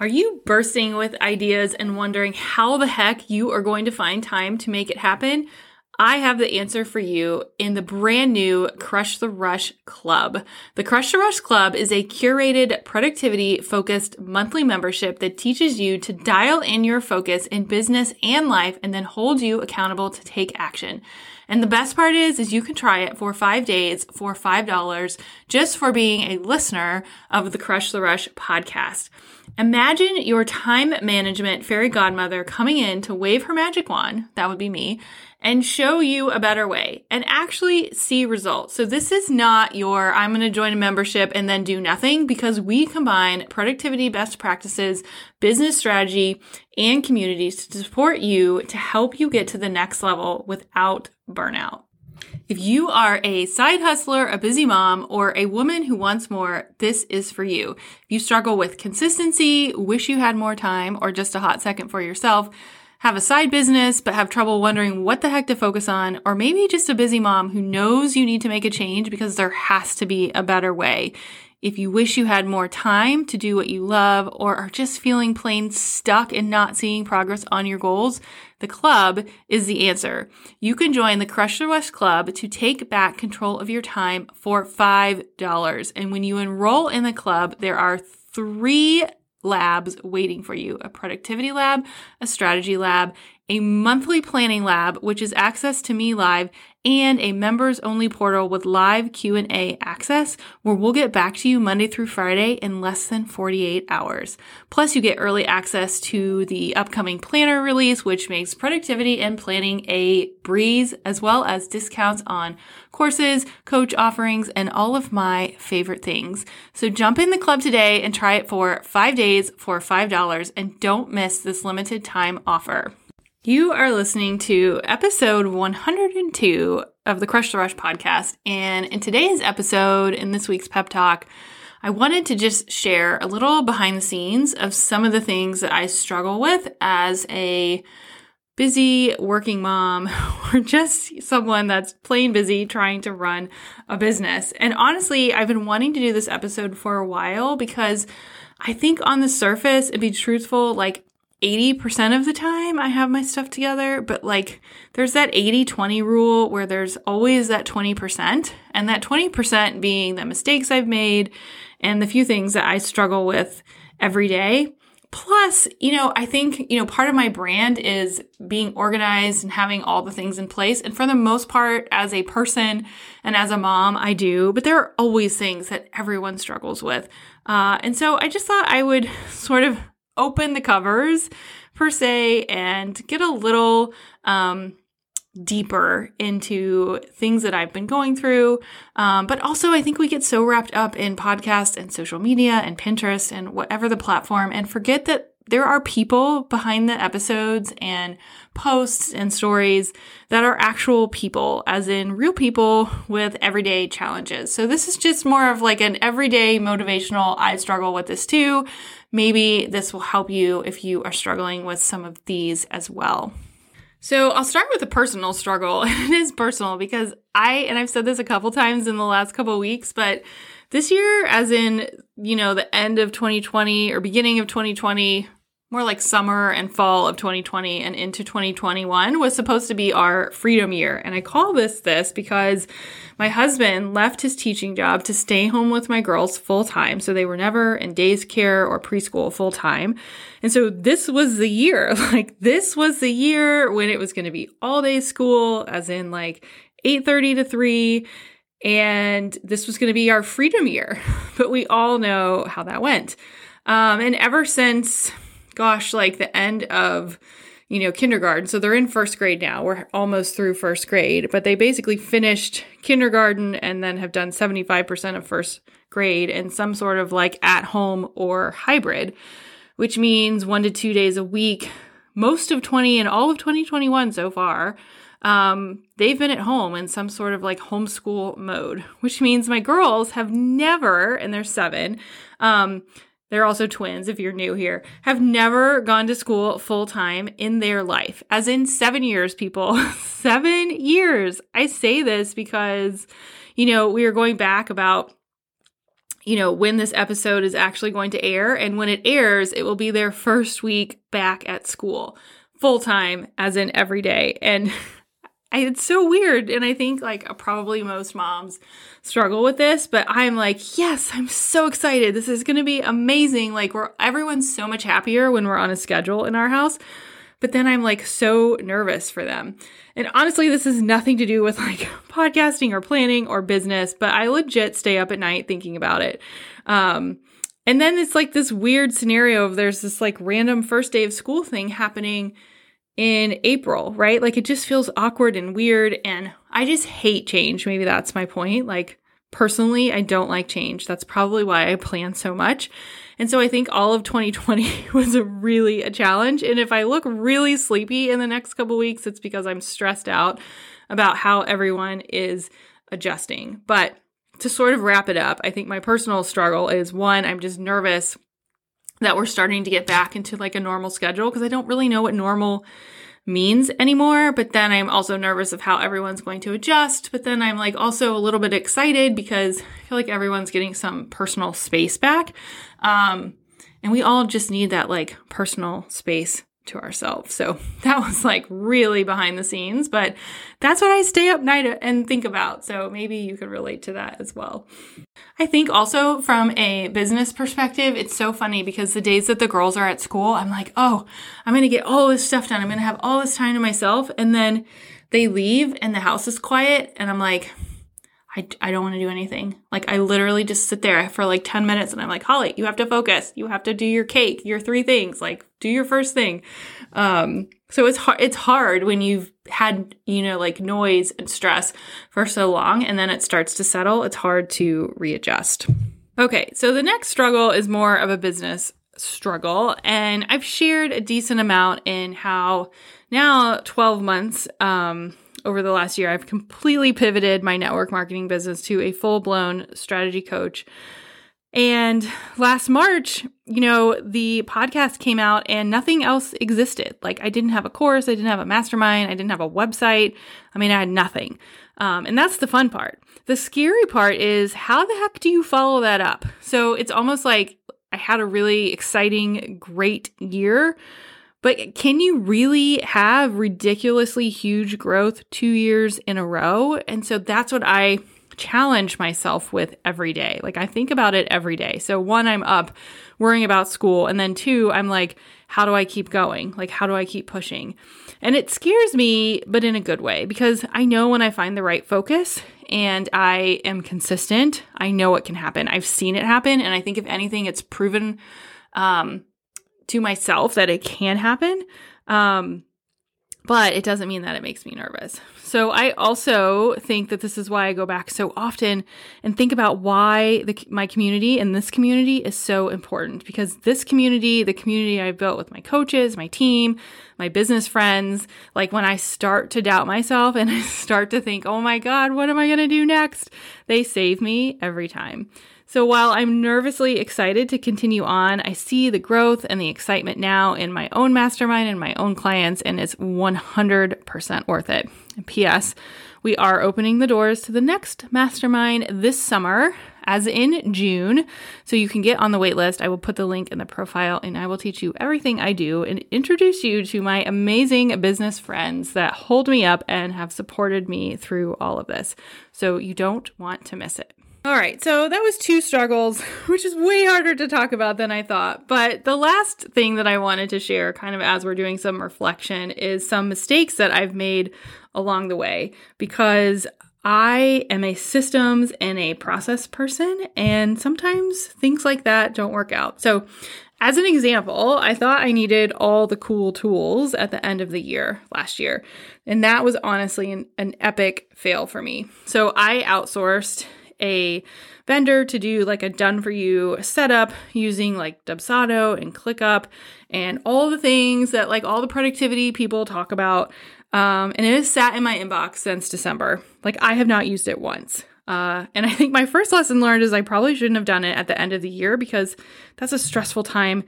Are you bursting with ideas and wondering how the heck you are going to find time to make it happen? I have the answer for you in the brand new Crush the Rush Club. The Crush the Rush Club is a curated, productivity focused monthly membership that teaches you to dial in your focus in business and life and then hold you accountable to take action. And the best part is, is you can try it for five days for $5 just for being a listener of the Crush the Rush podcast. Imagine your time management fairy godmother coming in to wave her magic wand. That would be me and show you a better way and actually see results. So this is not your, I'm going to join a membership and then do nothing because we combine productivity best practices, business strategy, and communities to support you to help you get to the next level without burnout. If you are a side hustler, a busy mom, or a woman who wants more, this is for you. If you struggle with consistency, wish you had more time, or just a hot second for yourself, have a side business but have trouble wondering what the heck to focus on, or maybe just a busy mom who knows you need to make a change because there has to be a better way. If you wish you had more time to do what you love or are just feeling plain stuck and not seeing progress on your goals, the club is the answer. You can join the Crush the Rush Club to take back control of your time for $5. And when you enroll in the club, there are three labs waiting for you a productivity lab, a strategy lab, a monthly planning lab, which is access to me live, and a members only portal with live Q&A access where we'll get back to you Monday through Friday in less than 48 hours. Plus you get early access to the upcoming planner release, which makes productivity and planning a breeze, as well as discounts on courses, coach offerings, and all of my favorite things. So jump in the club today and try it for five days for $5 and don't miss this limited time offer. You are listening to episode 102 of the Crush the Rush podcast. And in today's episode, in this week's pep talk, I wanted to just share a little behind the scenes of some of the things that I struggle with as a busy working mom or just someone that's plain busy trying to run a business. And honestly, I've been wanting to do this episode for a while because I think on the surface, and be truthful, like 80% of the time I have my stuff together, but like there's that 80 20 rule where there's always that 20%, and that 20% being the mistakes I've made and the few things that I struggle with every day. Plus, you know, I think, you know, part of my brand is being organized and having all the things in place. And for the most part, as a person and as a mom, I do, but there are always things that everyone struggles with. Uh, and so I just thought I would sort of open the covers per se and get a little um, deeper into things that I've been going through. Um, but also, I think we get so wrapped up in podcasts and social media and Pinterest and whatever the platform and forget that there are people behind the episodes and posts and stories that are actual people, as in real people with everyday challenges. So this is just more of like an everyday motivational, I struggle with this too. Maybe this will help you if you are struggling with some of these as well. So I'll start with a personal struggle. it is personal because I, and I've said this a couple times in the last couple weeks, but this year, as in, you know, the end of 2020 or beginning of 2020, more like summer and fall of 2020 and into 2021 was supposed to be our freedom year. And I call this this because my husband left his teaching job to stay home with my girls full time. So they were never in days care or preschool full time. And so this was the year, like this was the year when it was going to be all day school, as in like 8:30 to 3 And this was going to be our freedom year, but we all know how that went. Um, and ever since, gosh, like the end of, you know, kindergarten. So they're in first grade now. We're almost through first grade, but they basically finished kindergarten and then have done 75% of first grade in some sort of like at home or hybrid, which means one to two days a week, most of 20 and all of 2021 so far. Um, they've been at home in some sort of like homeschool mode, which means my girls have never, and they're seven, um, they're also twins if you're new here, have never gone to school full time in their life. As in seven years, people. seven years. I say this because, you know, we are going back about you know, when this episode is actually going to air. And when it airs, it will be their first week back at school full time, as in every day. And I, it's so weird. And I think like probably most moms struggle with this, but I'm like, yes, I'm so excited. This is going to be amazing. Like we're, everyone's so much happier when we're on a schedule in our house. But then I'm like so nervous for them. And honestly, this has nothing to do with like podcasting or planning or business, but I legit stay up at night thinking about it. Um, and then it's like this weird scenario of there's this like random first day of school thing happening in April, right? Like it just feels awkward and weird. And I just hate change. Maybe that's my point. Like personally, I don't like change. That's probably why I plan so much. And so I think all of 2020 was a really a challenge. And if I look really sleepy in the next couple weeks, it's because I'm stressed out about how everyone is adjusting. But to sort of wrap it up, I think my personal struggle is one, I'm just nervous that we're starting to get back into like a normal schedule because I don't really know what normal means anymore. But then I'm also nervous of how everyone's going to adjust. But then I'm like also a little bit excited because I feel like everyone's getting some personal space back. Um, and we all just need that like personal space to ourselves. So that was like really behind the scenes, but that's what I stay up night and think about. So maybe you could relate to that as well. I think also from a business perspective, it's so funny because the days that the girls are at school, I'm like, oh, I'm going to get all this stuff done. I'm going to have all this time to myself. And then they leave and the house is quiet. And I'm like, I, I don't want to do anything. Like I literally just sit there for like 10 minutes and I'm like, Holly, you have to focus. You have to do your cake, your three things, like do your first thing. Um, so it's hard, it's hard when you've had, you know, like noise and stress for so long and then it starts to settle. It's hard to readjust. Okay. So the next struggle is more of a business struggle. And I've shared a decent amount in how now 12 months, um, over the last year, I've completely pivoted my network marketing business to a full blown strategy coach. And last March, you know, the podcast came out and nothing else existed. Like, I didn't have a course, I didn't have a mastermind, I didn't have a website. I mean, I had nothing. Um, and that's the fun part. The scary part is how the heck do you follow that up? So it's almost like I had a really exciting, great year but can you really have ridiculously huge growth two years in a row? And so that's what I challenge myself with every day. Like I think about it every day. So one, I'm up worrying about school. And then two, I'm like, how do I keep going? Like, how do I keep pushing? And it scares me, but in a good way, because I know when I find the right focus and I am consistent, I know it can happen. I've seen it happen. And I think if anything, it's proven, um, to myself that it can happen. Um, but it doesn't mean that it makes me nervous. So I also think that this is why I go back so often and think about why the, my community and this community is so important because this community, the community I've built with my coaches, my team, my business friends, like when I start to doubt myself and I start to think, "Oh my god, what am I going to do next?" They save me every time. So while I'm nervously excited to continue on, I see the growth and the excitement now in my own mastermind and my own clients, and it's 100% worth it. P.S. We are opening the doors to the next mastermind this summer, as in June. So you can get on the waitlist. I will put the link in the profile and I will teach you everything I do and introduce you to my amazing business friends that hold me up and have supported me through all of this. So you don't want to miss it. All right, so that was two struggles, which is way harder to talk about than I thought. But the last thing that I wanted to share, kind of as we're doing some reflection, is some mistakes that I've made along the way because I am a systems and a process person, and sometimes things like that don't work out. So, as an example, I thought I needed all the cool tools at the end of the year last year, and that was honestly an, an epic fail for me. So, I outsourced a vendor to do like a done for you setup using like Dubsado and ClickUp and all the things that like all the productivity people talk about. Um, and it has sat in my inbox since December. Like I have not used it once. Uh, and I think my first lesson learned is I probably shouldn't have done it at the end of the year because that's a stressful time,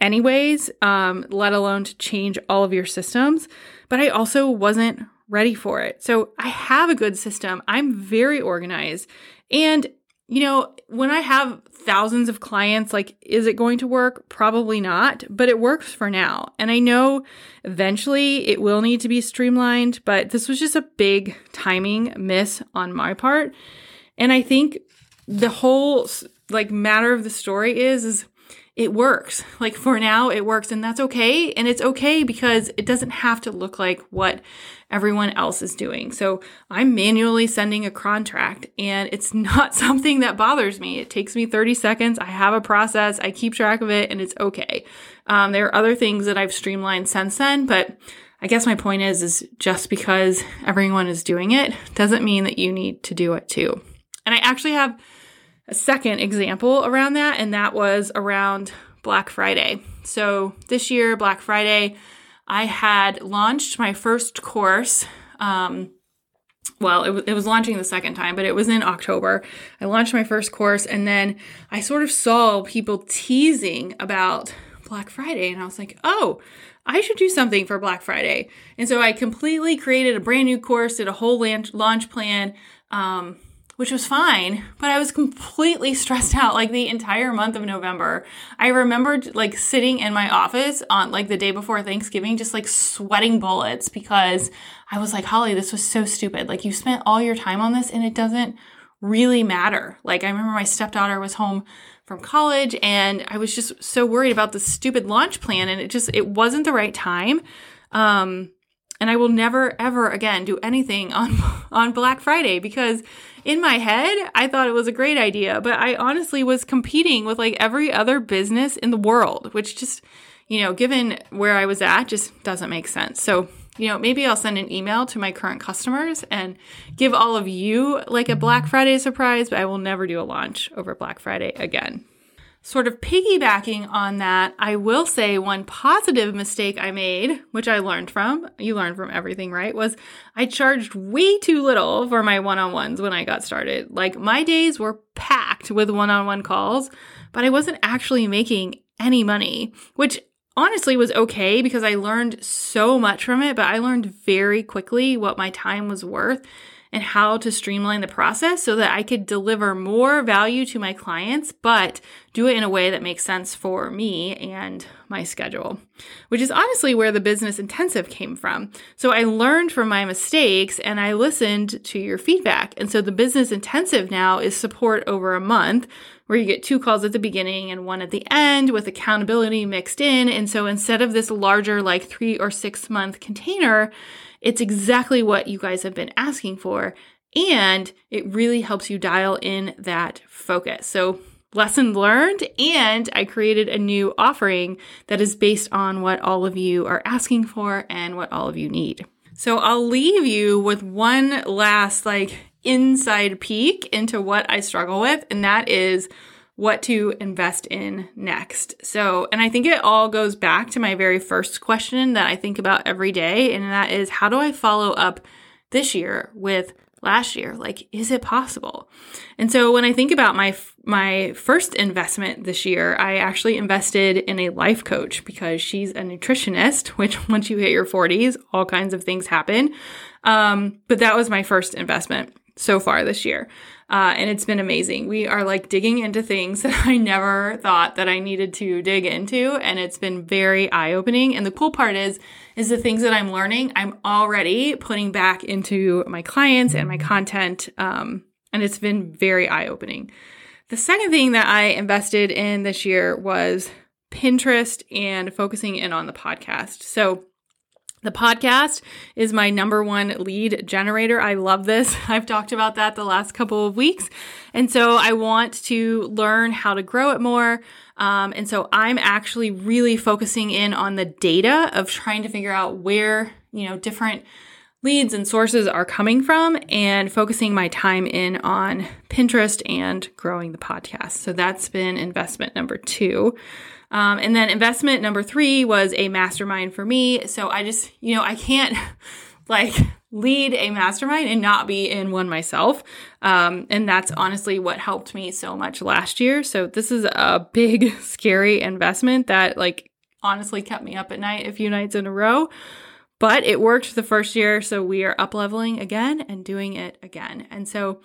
anyways, um, let alone to change all of your systems. But I also wasn't ready for it. So I have a good system. I'm very organized. And, you know, when I have thousands of clients, like, is it going to work? Probably not, but it works for now. And I know eventually it will need to be streamlined, but this was just a big timing miss on my part. And I think the whole like matter of the story is is it works. Like for now, it works, and that's okay. And it's okay because it doesn't have to look like what everyone else is doing. So I'm manually sending a contract, and it's not something that bothers me. It takes me 30 seconds. I have a process, I keep track of it, and it's okay. Um, there are other things that I've streamlined since then, but I guess my point is, is just because everyone is doing it doesn't mean that you need to do it too. And I actually have a second example around that, and that was around Black Friday. So this year, Black Friday, I had launched my first course. Um, well, it, it was launching the second time, but it was in October. I launched my first course, and then I sort of saw people teasing about Black Friday, and I was like, oh, I should do something for Black Friday. And so I completely created a brand new course, did a whole launch plan. Um, which was fine, but I was completely stressed out like the entire month of November. I remembered like sitting in my office on like the day before Thanksgiving, just like sweating bullets because I was like, Holly, this was so stupid. Like you spent all your time on this and it doesn't really matter. Like I remember my stepdaughter was home from college and I was just so worried about the stupid launch plan and it just it wasn't the right time. Um and I will never ever again do anything on on Black Friday because in my head I thought it was a great idea, but I honestly was competing with like every other business in the world, which just, you know, given where I was at just doesn't make sense. So, you know, maybe I'll send an email to my current customers and give all of you like a Black Friday surprise, but I will never do a launch over Black Friday again. Sort of piggybacking on that, I will say one positive mistake I made, which I learned from, you learn from everything, right? Was I charged way too little for my one on ones when I got started. Like my days were packed with one on one calls, but I wasn't actually making any money, which honestly was okay because I learned so much from it, but I learned very quickly what my time was worth and how to streamline the process so that I could deliver more value to my clients, but do it in a way that makes sense for me and my schedule, which is honestly where the business intensive came from. So I learned from my mistakes and I listened to your feedback. And so the business intensive now is support over a month where you get two calls at the beginning and one at the end with accountability mixed in. And so instead of this larger, like three or six month container, it's exactly what you guys have been asking for. And it really helps you dial in that focus. So, lesson learned. And I created a new offering that is based on what all of you are asking for and what all of you need. So, I'll leave you with one last, like, inside peek into what I struggle with, and that is what to invest in next. So, and I think it all goes back to my very first question that I think about every day, and that is how do I follow up this year with last year? Like, is it possible? And so when I think about my my first investment this year, I actually invested in a life coach because she's a nutritionist, which once you hit your 40s, all kinds of things happen. Um, but that was my first investment so far this year. Uh, and it's been amazing. We are like digging into things that I never thought that I needed to dig into. And it's been very eye opening. And the cool part is, is the things that I'm learning, I'm already putting back into my clients and my content, um, And it's been very eye opening. The second thing that I invested in this year was Pinterest and focusing in on the podcast. So, the podcast is my number one lead generator. I love this. I've talked about that the last couple of weeks. And so I want to learn how to grow it more. Um, and so I'm actually really focusing in on the data of trying to figure out where, you know, different leads and sources are coming from and focusing my time in on Pinterest and growing the podcast. So that's been investment number two. Um, and then investment number three was a mastermind for me. So I just, you know, I can't like lead a mastermind and not be in one myself. Um, and that's honestly what helped me so much last year. So this is a big, scary investment that like honestly kept me up at night a few nights in a row. But it worked the first year, so we are up leveling again and doing it again. And so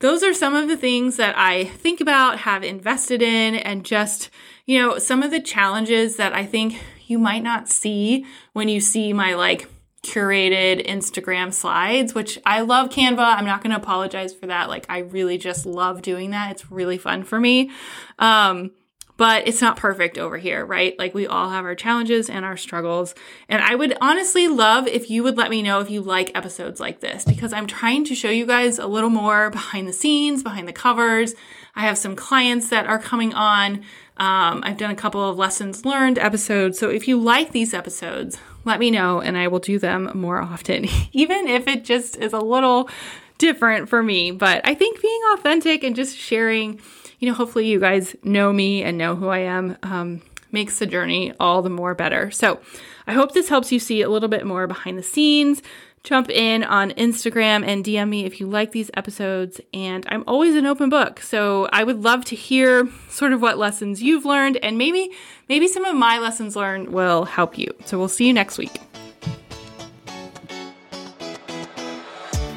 those are some of the things that I think about, have invested in, and just, you know, some of the challenges that I think you might not see when you see my like curated Instagram slides, which I love Canva. I'm not going to apologize for that. Like, I really just love doing that. It's really fun for me. Um, but it's not perfect over here, right? Like we all have our challenges and our struggles. And I would honestly love if you would let me know if you like episodes like this because I'm trying to show you guys a little more behind the scenes, behind the covers. I have some clients that are coming on. Um, I've done a couple of lessons learned episodes. So if you like these episodes, let me know and I will do them more often, even if it just is a little different for me. But I think being authentic and just sharing you know, hopefully you guys know me and know who I am um, makes the journey all the more better. So I hope this helps you see a little bit more behind the scenes. Jump in on Instagram and DM me if you like these episodes. And I'm always an open book. So I would love to hear sort of what lessons you've learned and maybe, maybe some of my lessons learned will help you. So we'll see you next week.